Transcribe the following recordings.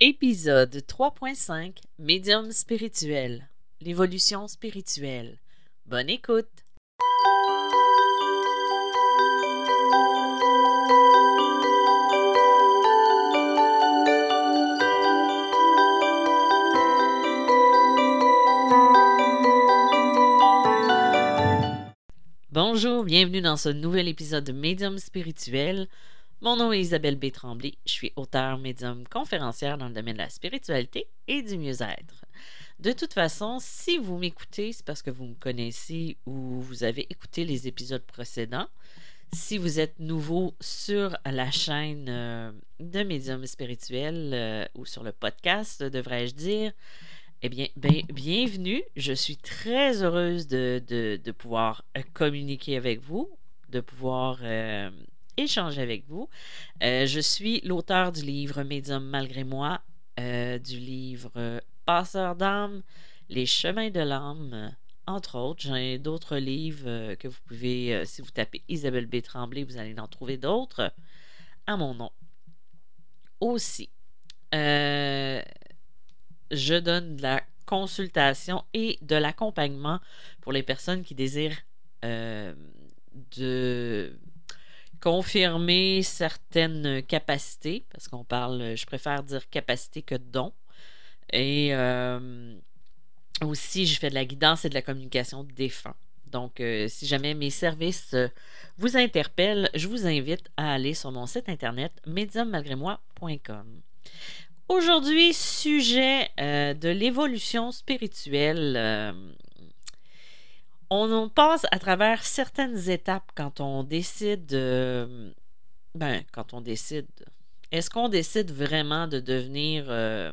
Épisode 3.5 Médium spirituel. L'évolution spirituelle. Bonne écoute. Bonjour, bienvenue dans ce nouvel épisode de Médium spirituel. Mon nom est Isabelle B. Tremblay. Je suis auteure, médium, conférencière dans le domaine de la spiritualité et du mieux-être. De toute façon, si vous m'écoutez, c'est parce que vous me connaissez ou vous avez écouté les épisodes précédents. Si vous êtes nouveau sur la chaîne euh, de médium spirituel euh, ou sur le podcast, devrais-je dire, eh bien, ben, bienvenue. Je suis très heureuse de, de, pouvoir euh, communiquer avec vous, de pouvoir échanger avec vous. Euh, je suis l'auteur du livre Médium malgré moi, euh, du livre Passeur d'âme, Les chemins de l'âme, entre autres. J'ai d'autres livres euh, que vous pouvez, si vous tapez Isabelle B. Tremblay, vous allez en trouver d'autres à mon nom. Aussi, je donne de la consultation et de l'accompagnement pour les personnes qui désirent de confirmer certaines capacités, parce qu'on parle, je préfère dire capacité que don. Et euh, aussi, je fais de la guidance et de la communication défunt. Donc, euh, si jamais mes services euh, vous interpellent, je vous invite à aller sur mon site internet mediummalgrémoi.com. Aujourd'hui, sujet de l'évolution spirituelle on passe à travers certaines étapes quand on décide. ben, quand on décide. Est-ce qu'on décide vraiment de devenir euh,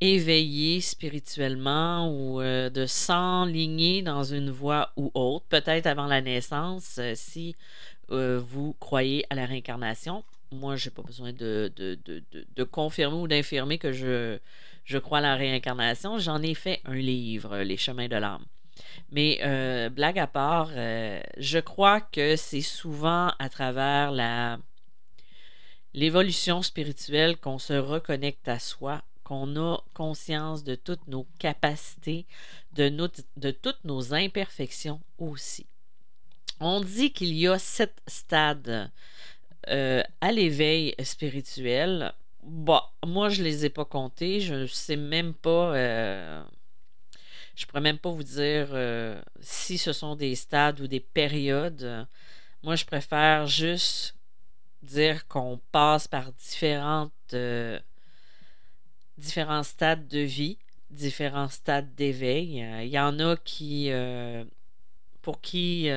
éveillé spirituellement ou euh, de s'enligner dans une voie ou autre, peut-être avant la naissance, euh, si vous croyez à la réincarnation? Moi, je n'ai pas besoin de, de, confirmer ou d'infirmer que je, je crois à la réincarnation. J'en ai fait un livre, Les chemins de l'âme. Mais euh, blague à part, euh, je crois que c'est souvent à travers la l'évolution spirituelle qu'on se reconnecte à soi, qu'on a conscience de toutes nos capacités, de, toutes nos imperfections aussi. On dit qu'il y a sept stades euh, à l'éveil spirituel. Bon, moi, je ne les ai pas comptés. Je ne sais même pas je ne pourrais même pas vous dire euh, si ce sont des stades ou des périodes. Moi, je préfère juste dire qu'on passe par euh, différents stades de vie, différents stades d'éveil. Il y en a qui, euh, pour qui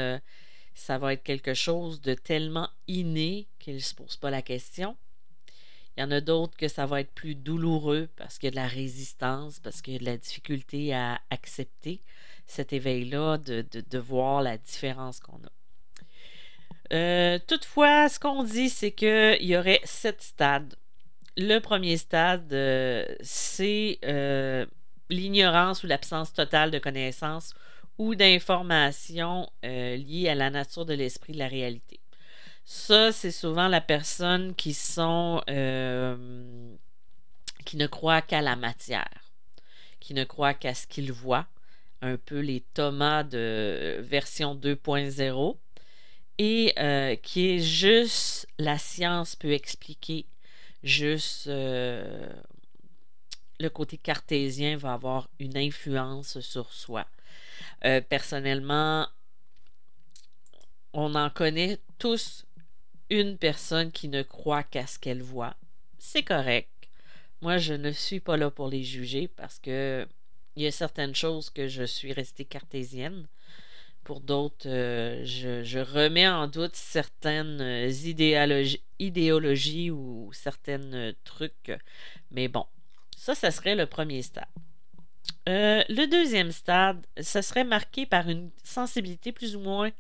ça va être quelque chose de tellement inné qu'ils ne se posent pas la question. Il y en a d'autres que ça va être plus douloureux parce qu'il y a de la résistance, parce qu'il y a de la difficulté à accepter cet éveil-là, de, voir la différence qu'on a. Euh, toutefois, ce qu'on dit, c'est qu'il y aurait sept stades. Le premier stade, euh, c'est euh, l'ignorance ou l'absence totale de connaissances ou d'informations liées à la nature de l'esprit de la réalité. Ça, c'est souvent la personne qui sont euh, qui ne croient qu'à la matière, qui ne croient qu'à ce qu'ils voient, un peu les Thomas de version 2.0, et euh, qui est juste la science peut expliquer, juste euh, le côté cartésien va avoir une influence sur soi. personnellement, on en connaît tous une personne qui ne croit qu'à ce qu'elle voit. C'est correct. Moi, je ne suis pas là pour les juger parce que il y a certaines choses que je suis restée cartésienne. Pour d'autres, euh, je, remets en doute certaines idéologies, idéologies ou certains trucs. Mais bon, ça, ça serait le premier stade. Euh, le deuxième stade, ça serait marqué par une sensibilité plus ou moins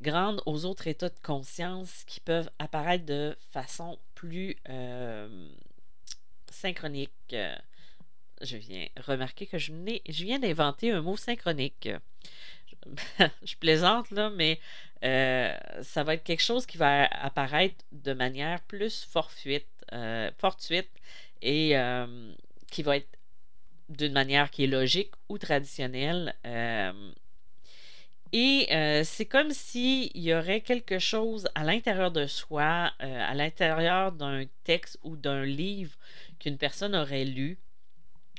grande aux autres états de conscience qui peuvent apparaître de façon plus euh, synchronique. Je viens remarquer que je, je viens d'inventer un mot synchronique. Je, plaisante là, mais euh, ça va être quelque chose qui va apparaître de manière plus fortuite, euh, fortuite et qui va être d'une manière qui est logique ou traditionnelle. Et c'est comme s'il y aurait quelque chose à l'intérieur de soi, à l'intérieur d'un texte ou d'un livre qu'une personne aurait lu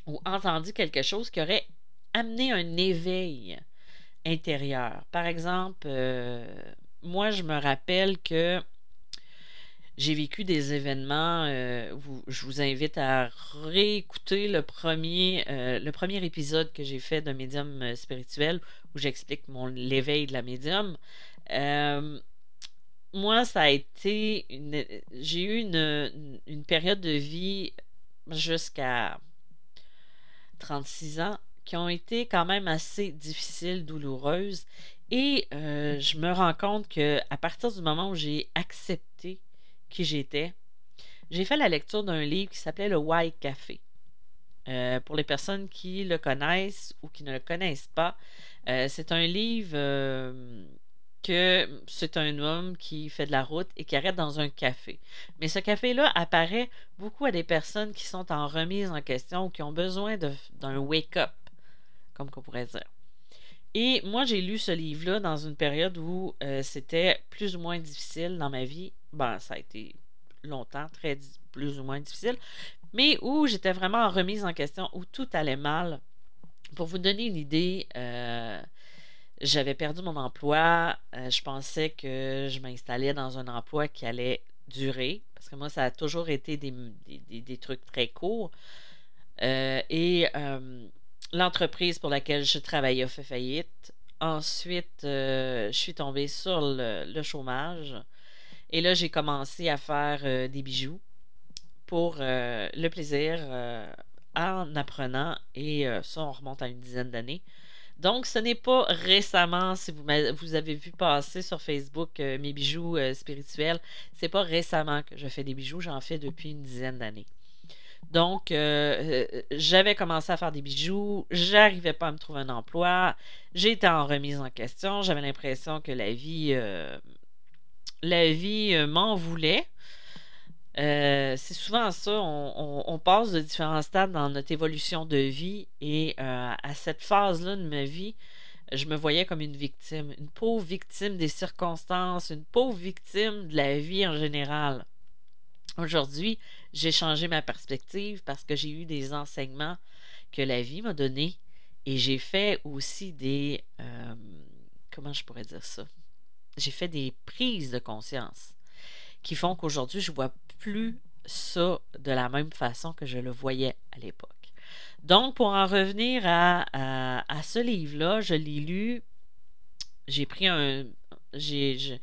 ou entendu quelque chose qui aurait amené un éveil intérieur. Par exemple, moi, je me rappelle que j'ai vécu des événements. Euh, je vous invite à réécouter le premier, euh, le premier épisode que j'ai fait d'un médium euh, spirituel où j'explique mon l'éveil de la médium. moi, ça a été une. J'ai eu une, une, période de vie jusqu'à 36 ans qui ont été quand même assez difficiles, douloureuses. Et je me rends compte que à partir du moment où j'ai accepté qui j'étais, j'ai fait la lecture d'un livre qui s'appelait Le White Café. Euh, pour les personnes qui le connaissent ou qui ne le connaissent pas, euh, c'est un livre que c'est un homme qui fait de la route et qui arrête dans un café. Mais ce café-là apparaît beaucoup à des personnes qui sont en remise en question ou qui ont besoin d'un wake-up, comme qu'on pourrait dire. Et moi, j'ai lu ce livre-là dans une période où euh, c'était plus ou moins difficile dans ma vie. Ben, ça a été longtemps, très plus ou moins difficile, mais où j'étais vraiment en remise en question, où tout allait mal. Pour vous donner une idée, euh, j'avais perdu mon emploi. Euh, je pensais que je m'installais dans un emploi qui allait durer, parce que moi, ça a toujours été des, des trucs très courts. et l'entreprise pour laquelle je travaillais a fait faillite. Ensuite, euh, je suis tombée sur le, chômage. Et là, j'ai commencé à faire euh, des bijoux pour euh, le plaisir en apprenant. Et ça, on remonte à une dizaine d'années. Donc, ce n'est pas récemment, si vous, vous avez vu passer sur Facebook mes bijoux spirituels, c'est pas récemment que je fais des bijoux, j'en fais depuis une dizaine d'années. Donc, euh, euh, j'avais commencé à faire des bijoux, j'arrivais pas à me trouver un emploi, j'étais en remise en question, j'avais l'impression que la vie, euh, la vie m'en voulait. c'est souvent ça, on, passe de différents stades dans notre évolution de vie et à cette phase-là de ma vie, je me voyais comme une victime, une pauvre victime des circonstances, une pauvre victime de la vie en général. Aujourd'hui, j'ai changé ma perspective parce que j'ai eu des enseignements que la vie m'a donnés et j'ai fait aussi des... Euh, comment je pourrais dire ça? J'ai fait des prises de conscience qui font qu'aujourd'hui, je ne vois plus ça de la même façon que je le voyais à l'époque. Donc, pour en revenir à, à, ce livre-là, je l'ai lu, j'ai pris un... J'ai, je,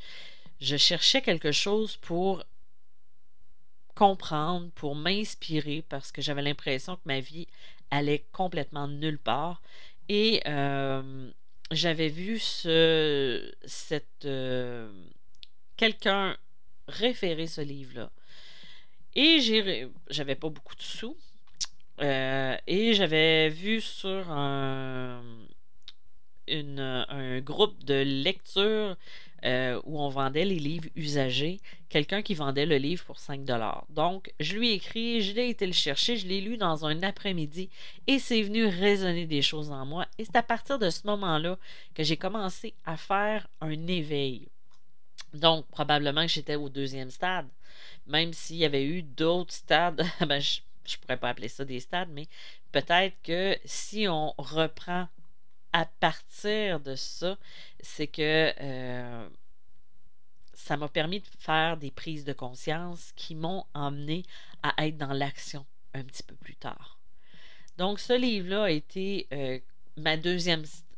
je cherchais quelque chose pour comprendre, pour m'inspirer, parce que j'avais l'impression que ma vie allait complètement nulle part. Et j'avais vu ce, cette, quelqu'un référer ce livre-là. Et j'avais pas beaucoup de sous. Et j'avais vu sur un, un groupe de lecture euh, où on vendait les livres usagés, quelqu'un qui vendait le livre pour 5 Donc, je lui ai écrit, je l'ai été le chercher, je l'ai lu dans un après-midi et c'est venu résonner des choses en moi. Et c'est à partir de ce moment-là que j'ai commencé à faire un éveil. Donc, probablement que j'étais au deuxième stade. Même s'il y avait eu d'autres stades, ben, je ne pourrais pas appeler ça des stades, mais peut-être que si on reprend à partir de ça, c'est que euh, ça m'a permis de faire des prises de conscience qui m'ont emmené à être dans l'action un petit peu plus tard. Donc, ce livre-là a été euh,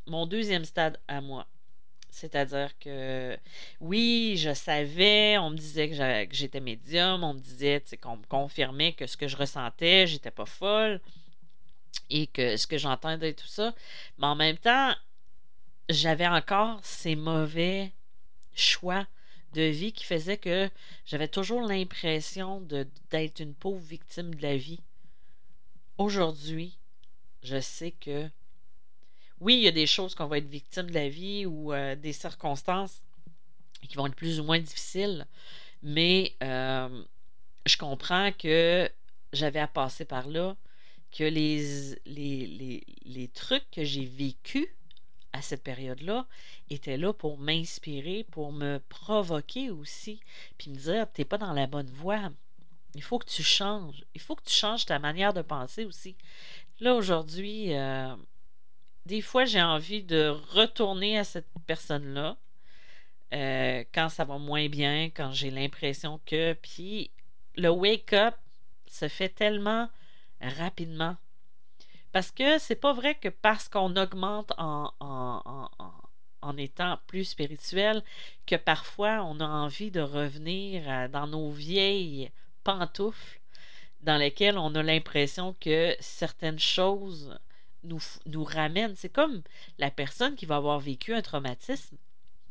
mon deuxième stade à moi. C'est-à-dire que oui, je savais, on me disait que j'étais médium, on me disait qu'on me confirmait que ce que je ressentais, j'étais pas folle et que ce que j'entendais tout ça. Mais en même temps, j'avais encore ces mauvais choix de vie qui faisaient que j'avais toujours l'impression d'être une pauvre victime de la vie. Aujourd'hui, je sais que oui, il y a des choses qu'on va être victime de la vie ou euh, des circonstances qui vont être plus ou moins difficiles, mais euh, je comprends que j'avais à passer par là, que les, trucs que j'ai vécus à cette période-là étaient là pour m'inspirer, pour me provoquer aussi, puis me dire, t'es pas dans la bonne voie. Il faut que tu changes. Il faut que tu changes ta manière de penser aussi. Là, aujourd'hui, euh, des fois, j'ai envie de retourner à cette personne-là euh, quand ça va moins bien, quand j'ai l'impression que. Puis le wake-up se fait tellement rapidement. Parce que c'est pas vrai que parce qu'on augmente en, en, en, étant plus spirituel, que parfois on a envie de revenir dans nos vieilles pantoufles dans lesquelles on a l'impression que certaines choses nous ramènent. C'est comme la personne qui va avoir vécu un traumatisme.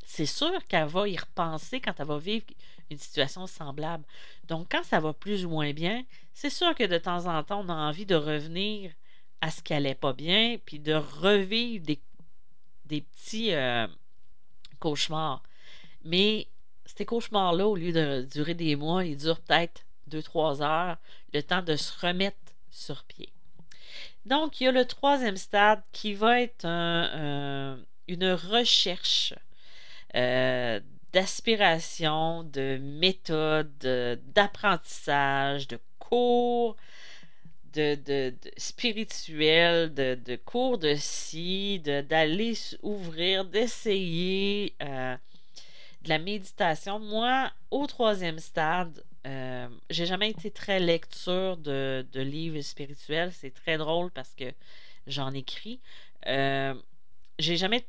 C'est sûr qu'elle va y repenser quand elle va vivre une situation semblable. Donc, quand ça va plus ou moins bien, c'est sûr que de temps en temps, on a envie de revenir à ce qui n'allait pas bien, puis de revivre des, des petits euh, cauchemars. Mais ces cauchemars-là, au lieu de durer des mois, ils durent peut-être deux, trois heures, le temps de se remettre sur pied. Donc, il y a le troisième stade qui va être une recherche euh, d'aspiration, de méthode, d'apprentissage, de cours, de, de, spirituel, de, cours de ci, d'aller ouvrir, d'essayer euh, de la méditation. Moi, au troisième stade, euh, j'ai jamais été très lecture de, livres spirituels. C'est très drôle parce que j'en écris. J'ai jamais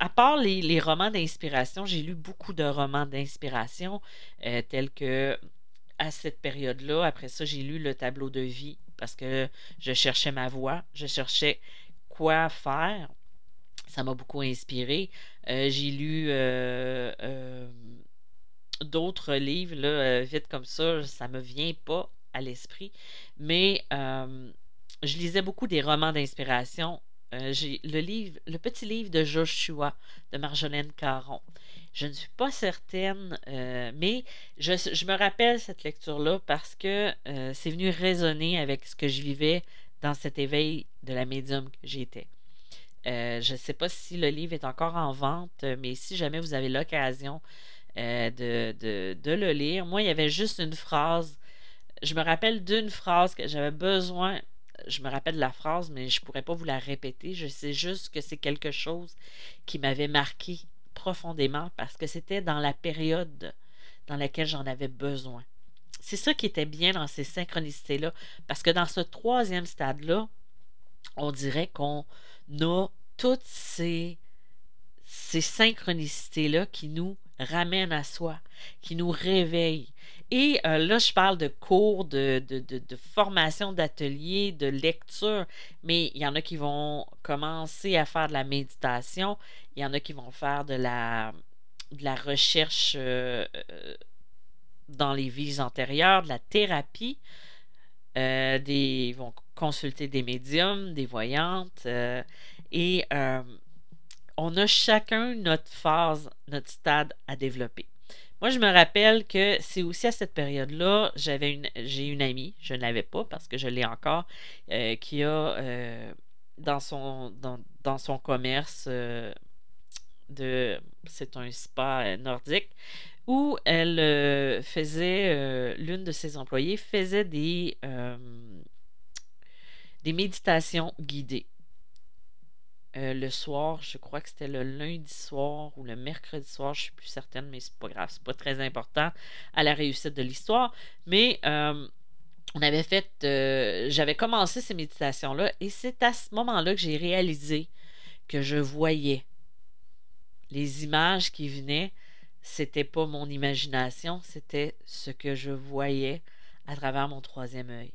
à part les, romans d'inspiration, j'ai lu beaucoup de romans d'inspiration, euh, tels que à cette période-là, après ça, j'ai lu le tableau de vie parce que je cherchais ma voie, je cherchais quoi faire. Ça m'a beaucoup inspiré. Euh, j'ai lu euh, d'autres livres, vite comme ça, ça ne me vient pas à l'esprit. Mais je lisais beaucoup des romans d'inspiration euh, j'ai le petit livre de Joshua de Marjolaine Caron. Je ne suis pas certaine, euh, mais je, me rappelle cette lecture-là parce que euh, c'est venu résonner avec ce que je vivais dans cet éveil de la médium que j'étais. je ne sais pas si le livre est encore en vente, mais si jamais vous avez l'occasion de, de, le lire, moi, il y avait juste une phrase. Je me rappelle d'une phrase que j'avais besoin je me rappelle la phrase, mais je ne pourrais pas vous la répéter. Je sais juste que c'est quelque chose qui m'avait marqué profondément parce que c'était dans la période dans laquelle j'en avais besoin. C'est ça qui était bien dans ces synchronicités-là, parce que dans ce troisième stade-là, on dirait qu'on a toutes ces, ces synchronicités-là qui nous ramènent à soi, qui nous réveillent, et euh, là, je parle de cours, de, de, formation d'ateliers, de lecture, mais il y en a qui vont commencer à faire de la méditation, il y en a qui vont faire de la, de la recherche euh, euh, dans les vies antérieures, de la thérapie. des, ils vont consulter des médiums, des voyantes, et on a chacun notre phase, notre stade à développer. Moi, je me rappelle que c'est aussi à cette période-là, j'avais une, j'ai une amie, je ne l'avais pas parce que je l'ai encore, euh, qui a euh, dans, son, dans, son commerce euh, de, c'est un spa nordique, où elle faisait, l'une de ses employées faisait des, des méditations guidées. Euh, le soir, je crois que c'était le lundi soir ou le mercredi soir, je suis plus certaine, mais c'est pas grave, c'est pas très important à la réussite de l'histoire. Mais euh, on avait fait, euh, j'avais commencé ces méditations-là et c'est à ce moment-là que j'ai réalisé que je voyais les images qui venaient. C'était pas mon imagination, c'était ce que je voyais à travers mon troisième œil.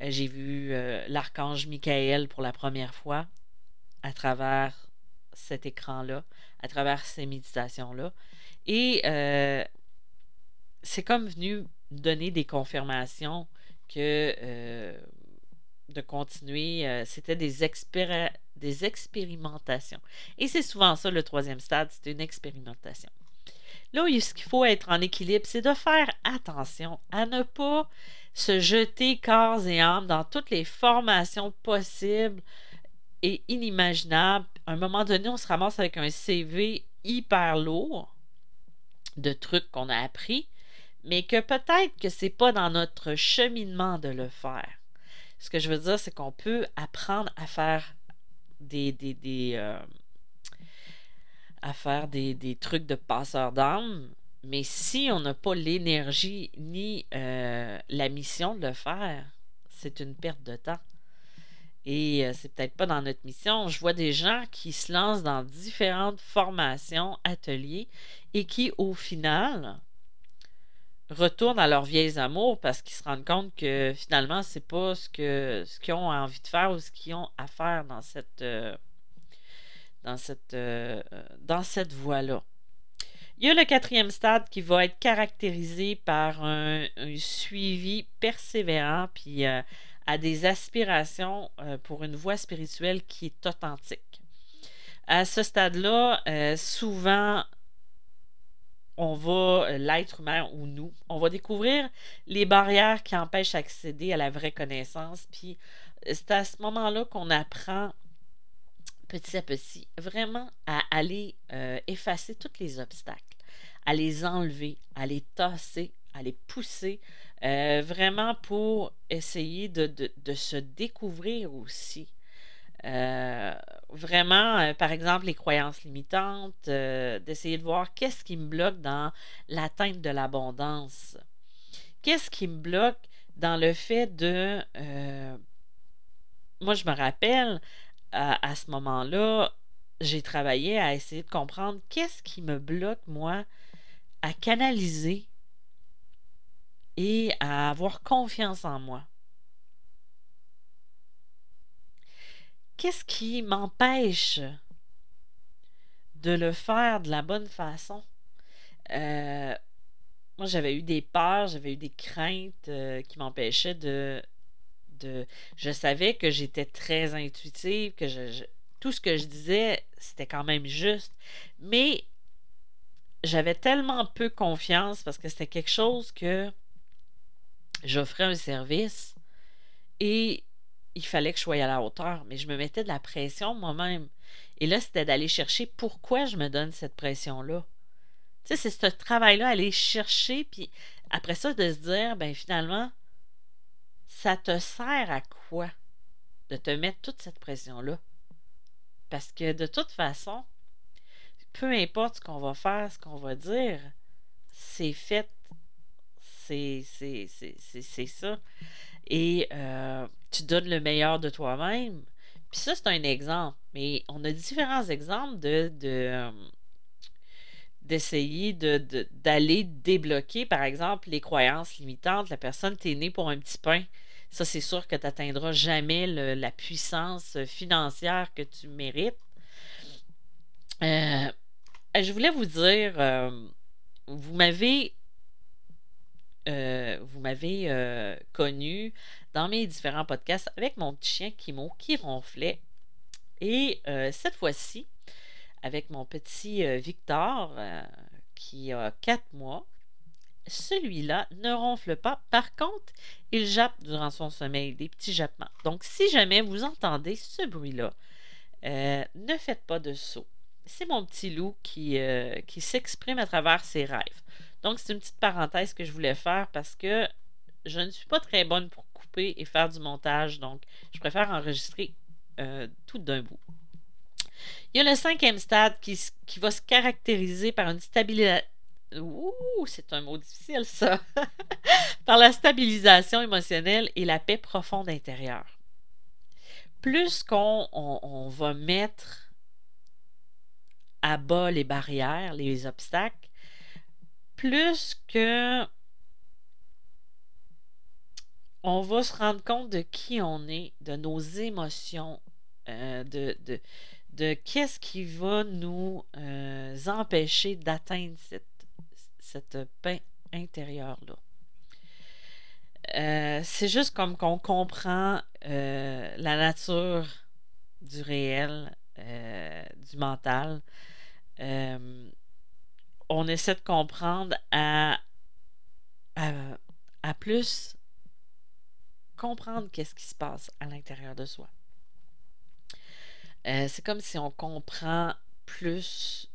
J'ai vu l'archange Michael pour la première fois à travers cet écran-là, à travers ces méditations-là. Et euh, c'est comme venu donner des confirmations que euh, de continuer, euh, c'était des, des expérimentations. Et c'est souvent ça le troisième stade, c'est une expérimentation. Là où ce qu'il faut être en équilibre, c'est de faire attention à ne pas se jeter corps et âme dans toutes les formations possibles et inimaginables. À un moment donné, on se ramasse avec un CV hyper lourd de trucs qu'on a appris, mais que peut-être que c'est pas dans notre cheminement de le faire. Ce que je veux dire, c'est qu'on peut apprendre à faire des, euh, trucs de passeur d'âme, mais si on n'a pas l'énergie ni euh, la mission de le faire, c'est une perte de temps. Et euh, c'est peut-être pas dans notre mission. Je vois des gens qui se lancent dans différentes formations, ateliers, et qui, au final, retournent à leurs vieilles amours parce qu'ils se rendent compte que finalement, c'est pas ce que ce qu'ils ont envie de faire ou ce qu'ils ont à faire dans cette euh, dans cette, euh, dans cette voie-là. Il y a le quatrième stade qui va être caractérisé par un, suivi persévérant puis à des aspirations pour une voie spirituelle qui est authentique. À ce stade-là, souvent, on va, euh, l'être humain ou nous, on va découvrir les barrières qui empêchent d'accéder à la vraie connaissance. Puis euh, c'est à ce moment-là qu'on apprend petit à petit vraiment à aller euh, effacer tous les obstacles, à les enlever, à les tasser, à les pousser, vraiment pour essayer de, se découvrir aussi. Euh, vraiment, euh, par exemple, les croyances limitantes, euh, d'essayer de voir qu'est-ce qui me bloque dans l'atteinte de l'abondance. Qu'est-ce qui me bloque dans le fait de... moi, je me rappelle, à ce moment-là, j'ai travaillé à essayer de comprendre qu'est-ce qui me bloque, moi, à canaliser et à avoir confiance en moi. qu'est-ce qui m'empêche de le faire de la bonne façon? Euh, moi, j'avais eu des peurs, j'avais eu des craintes euh, qui m'empêchaient de. Je savais que j'étais très intuitive, que je, tout ce que je disais, c'était quand même juste. Mais j'avais tellement peu confiance parce que c'était quelque chose que j'offrais un service et il fallait que je sois à la hauteur, mais je me mettais de la pression moi-même. Et là, c'était d'aller chercher pourquoi je me donne cette pression-là. Tu sais, c'est ce travail-là, aller chercher, puis après ça, de se dire, ben finalement, ça te sert à quoi de te mettre toute cette pression-là? Parce que de toute façon, peu importe ce qu'on va faire, ce qu'on va dire, c'est fait. C'est ça et euh, tu donnes le meilleur de toi-même. Puis ça, c'est un exemple. Mais on a différents exemples de, euh, d'essayer de, d'aller débloquer, par exemple, les croyances limitantes. La personne, t'es née pour un petit pain. Ça, c'est sûr que tu n'atteindras jamais la puissance financière que tu mérites. Euh, je voulais vous dire, vous m'avez euh, vous m'avez euh, connu dans mes différents podcasts avec mon petit chien Kimo qui ronflait. Et euh, cette fois-ci, avec mon petit Victor qui a 4 mois, celui-là ne ronfle pas. Par contre, il jappe durant son sommeil, des petits jappements. Donc, si jamais vous entendez ce bruit-là, ne faites pas de saut. C'est mon petit loup qui s'exprime à travers ses rêves. Donc, c'est une petite parenthèse que je voulais faire parce que je ne suis pas très bonne pour couper et faire du montage. Donc, je préfère enregistrer euh, tout d'un bout. Il y a le cinquième stade qui, qui va se caractériser par une stabilisation. Ouh, c'est un mot difficile, ça. par la stabilisation émotionnelle et la paix profonde intérieure. Plus qu'on va mettre à bas les barrières, les obstacles, plus que on va se rendre compte de qui on est, de nos émotions, euh, de, qu'est-ce qui va nous euh, empêcher d'atteindre cette, cette paix intérieure-là. Euh, c'est juste comme qu'on comprend la nature du réel, du mental on essaie de comprendre à, plus comprendre qu'est-ce qui se passe à l'intérieur de soi. Euh, c'est comme si on comprend plus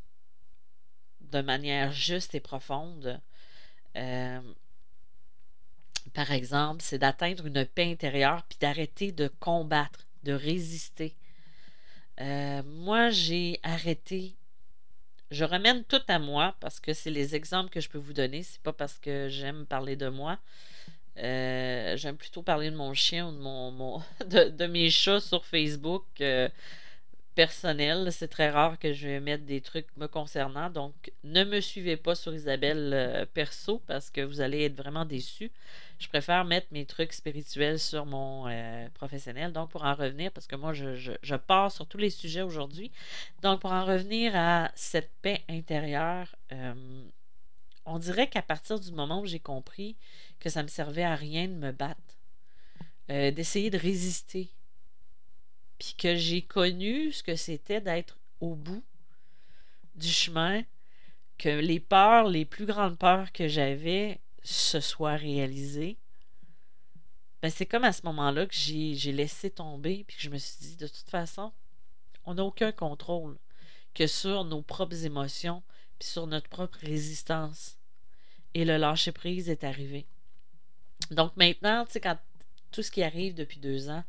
de manière juste et profonde. Euh, par exemple, c'est d'atteindre une paix intérieure puis d'arrêter de combattre, de résister. Euh, moi, j'ai arrêté. Je ramène tout à moi parce que c'est les exemples que je peux vous donner. C'est pas parce que j'aime parler de moi. Euh, j'aime plutôt parler de mon chien ou de, mon, de, mes chats sur Facebook personnel. C'est très rare que je vais mettre des trucs me concernant. Donc, ne me suivez pas sur Isabelle euh, perso parce que vous allez être vraiment déçus. Je préfère mettre mes trucs spirituels sur mon euh, professionnel. Donc, pour en revenir, parce que moi, je, je, pars sur tous les sujets aujourd'hui. Donc, pour en revenir à cette paix intérieure, euh, on dirait qu'à partir du moment où j'ai compris que ça ne me servait à rien de me battre, d'essayer de résister, puis que j'ai connu ce que c'était d'être au bout du chemin, que les peurs, les plus grandes peurs que j'avais se soient réalisées, ben c'est comme à ce moment-là que j'ai laissé tomber, puis que je me suis dit, de toute façon, on n'a aucun contrôle que sur nos propres émotions, puis sur notre propre résistance. Et le lâcher-prise est arrivé. Donc maintenant, tu sais, quand tout ce qui arrive depuis deux ans,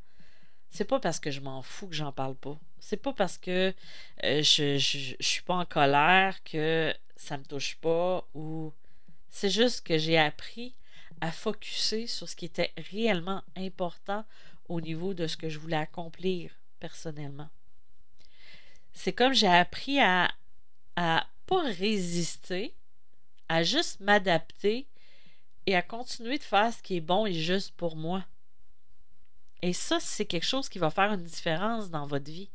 c'est pas parce que je m'en fous que j'en parle pas. C'est pas parce que euh, je, je, suis pas en colère que ça me touche pas ou c'est juste que j'ai appris à focuser sur ce qui était réellement important au niveau de ce que je voulais accomplir personnellement. C'est comme j'ai appris à à pas résister, à juste m'adapter et à continuer de faire ce qui est bon et juste pour moi. Et ça, c'est quelque chose qui va faire une différence dans votre vie.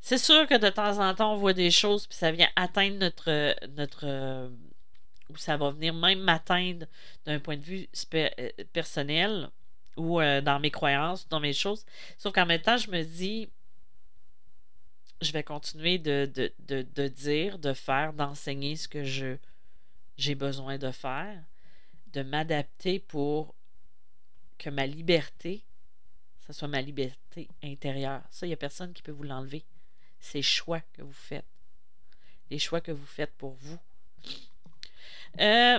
C'est sûr que de temps en temps, on voit des choses, puis ça vient atteindre notre. notre ou ça va venir même m'atteindre d'un point de vue euh, personnel ou euh, dans mes croyances, dans mes choses. Sauf qu'en même temps, je me dis, je vais continuer de, de, de, de dire, de faire, d'enseigner ce que j'ai besoin de faire, de m'adapter pour que ma liberté, ce soit ma liberté intérieure. Ça, il n'y a personne qui peut vous l'enlever. C'est choix que vous faites. Les choix que vous faites pour vous. Euh,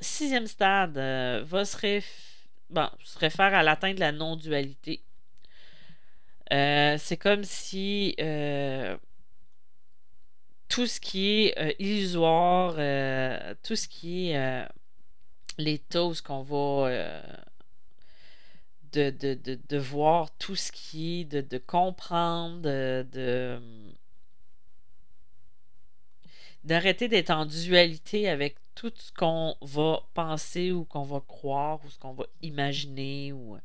sixième stade euh, va se, se réfère à l'atteinte de la non-dualité. Euh, c'est comme si tout ce qui est illusoire, tout ce qui est où ce qu'on va de, de, voir tout ce qui est, de, comprendre, de, d'arrêter d'être en dualité avec tout ce qu'on va penser ou qu'on va croire ou ce qu'on va imaginer ou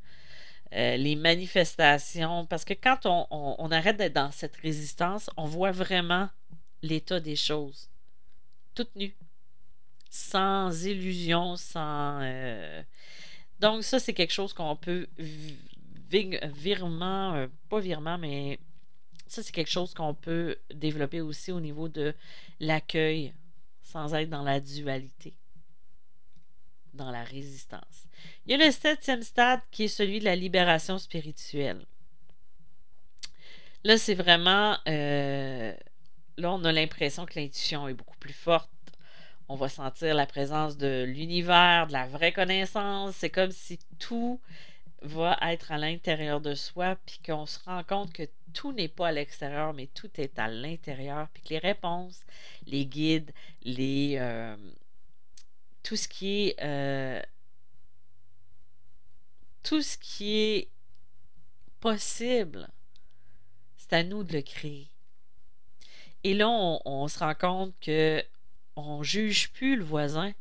euh, les manifestations. Parce que quand on, on, arrête d'être dans cette résistance, on voit vraiment l'état des choses, toutes nues, sans illusion, sans... Euh, donc, ça, c'est quelque chose qu'on peut virement, euh, pas virement, mais ça, c'est quelque chose qu'on peut développer aussi au niveau de l'accueil, sans être dans la dualité, dans la résistance. Il y a le septième stade qui est celui de la libération spirituelle. Là, c'est vraiment... Euh, là, on a l'impression que l'intuition est beaucoup plus forte on va sentir la présence de l'univers, de la vraie connaissance. C'est comme si tout va être à l'intérieur de soi, puis qu'on se rend compte que tout n'est pas à l'extérieur, mais tout est à l'intérieur, puis que les réponses, les guides, les euh, tout ce qui est euh, tout ce qui est possible, c'est à nous de le créer. Et là, on se rend compte que on juge plus le voisin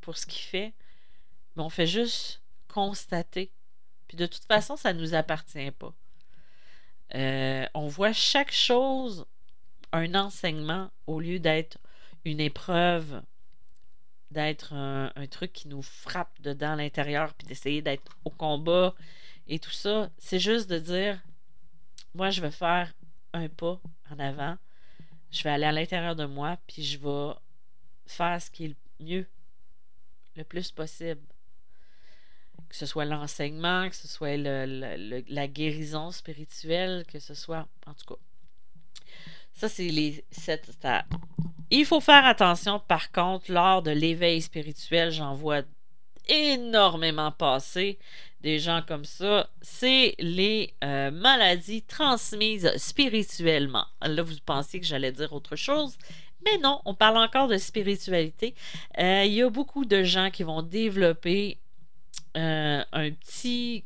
pour ce qu'il fait, mais on fait juste constater. Puis de toute façon, ça ne nous appartient pas. Euh, on voit chaque chose un enseignement au lieu d'être une épreuve, d'être un, truc qui nous frappe dedans l'intérieur, puis d'essayer d'être au combat et tout ça. C'est juste de dire, moi, je vais faire un pas en avant, Je vais aller à l'intérieur de moi, puis je vais faire ce qui est le mieux, le plus possible. Que ce soit l'enseignement, que ce soit la guérison spirituelle, que ce soit. En tout cas. Ça, c'est les sept stades. Il faut faire attention, par contre, lors de l'éveil spirituel, j'en vois énormément passer des gens comme ça, c'est les euh, maladies transmises spirituellement. Là, vous pensiez que j'allais dire autre chose, mais non, on parle encore de spiritualité. Euh, il y a beaucoup de gens qui vont développer euh, un petit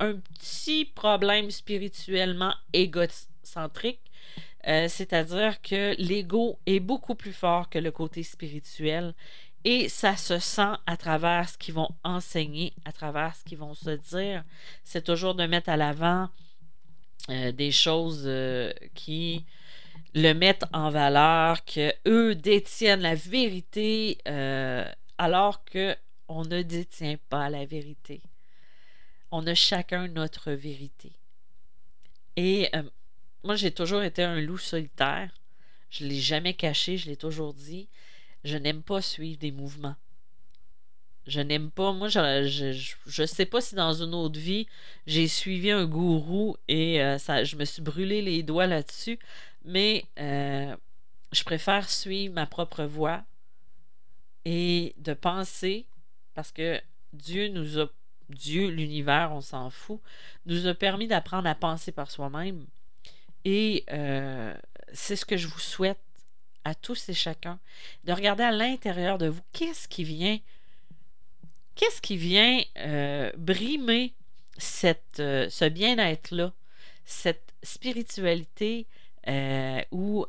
un petit problème spirituellement égocentrique. C'est-à-dire que l'ego est beaucoup plus fort que le côté spirituel et ça se sent à travers ce qu'ils vont enseigner, à travers ce qu'ils vont se dire. C'est toujours de mettre à l'avant euh, des choses euh, qui le mettent en valeur, que eux détiennent la vérité, euh, alors que on ne détient pas la vérité. On a chacun notre vérité. Et moi, j'ai toujours été un loup solitaire. Je ne l'ai jamais caché, je l'ai toujours dit je n'aime pas suivre des mouvements. Je n'aime pas. Moi, je, je, sais pas si dans une autre vie, j'ai suivi un gourou et euh, je me suis brûlé les doigts là-dessus. Mais euh, je préfère suivre ma propre voie et de penser, parce que Dieu nous a. Dieu, l'univers, on s'en fout, nous a permis d'apprendre à penser par soi-même. Et euh, c'est ce que je vous souhaite à tous et chacun, de regarder à l'intérieur de vous qu'est-ce qui vient, qu'est-ce qui vient euh, brimer ce bien-être-là, cette spiritualité euh, ou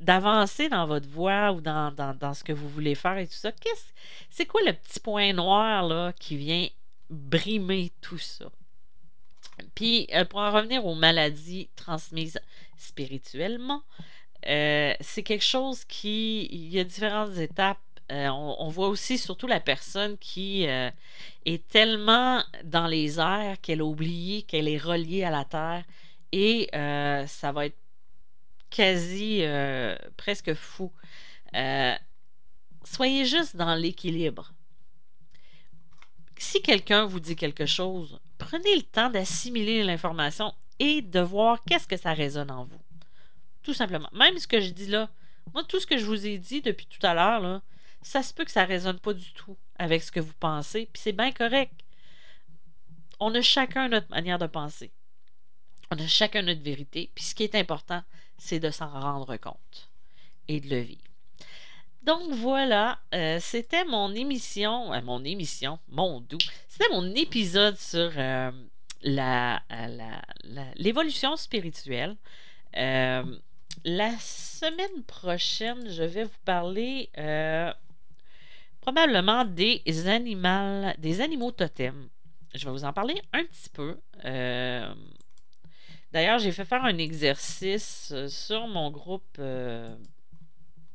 d'avancer dans votre voie ou dans, dans, ce que vous voulez faire et tout ça. Qu'est-ce, c'est quoi le petit point noir là, qui vient brimer tout ça? Puis, pour en revenir aux maladies transmises spirituellement, euh, c'est quelque chose qui. Il y a différentes étapes. Euh, on, voit aussi surtout la personne qui euh, est tellement dans les airs qu'elle a oublié qu'elle est reliée à la terre et ça va être quasi presque fou. soyez juste dans l'équilibre. Si quelqu'un vous dit quelque chose, prenez le temps d'assimiler l'information et de voir qu'est-ce que ça résonne en vous. Tout simplement. Même ce que je dis là, moi, tout ce que je vous ai dit depuis tout à l'heure, ça se peut que ça ne résonne pas du tout avec ce que vous pensez, puis c'est bien correct. On a chacun notre manière de penser. On a chacun notre vérité, puis ce qui est important, c'est de s'en rendre compte et de le vivre. Donc voilà, euh, c'était mon émission, euh, mon émission, mon doux, c'était mon épisode sur euh, la, l'évolution spirituelle. La semaine prochaine, je vais vous parler probablement des animaux, des animaux totems. Je vais vous en parler un petit peu. Euh, d'ailleurs, j'ai fait faire un exercice euh, sur mon groupe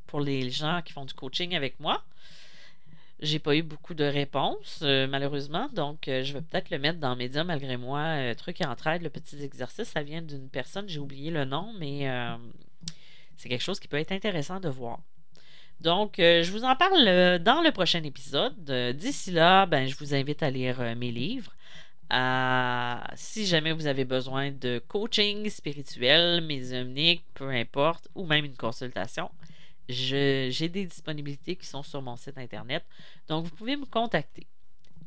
pour les gens qui font du coaching avec moi. J'ai pas eu beaucoup de réponses, malheureusement, donc je vais peut-être le mettre dans Média malgré moi. truc et entraide, le petit exercice, ça vient d'une personne, j'ai oublié le nom, mais c'est quelque chose qui peut être intéressant de voir. Donc, euh, je vous en parle euh, dans le prochain épisode. Euh, d'ici là, ben, je vous invite à lire mes livres. Si jamais vous avez besoin de coaching spirituel, médiumnique, peu importe, ou même une consultation, j'ai des disponibilités qui sont sur mon site internet. Donc, vous pouvez me contacter.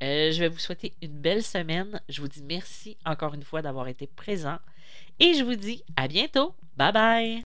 je vais vous souhaiter une belle semaine. Je vous dis merci encore une fois d'avoir été présent. Et je vous dis à bientôt. Bye bye.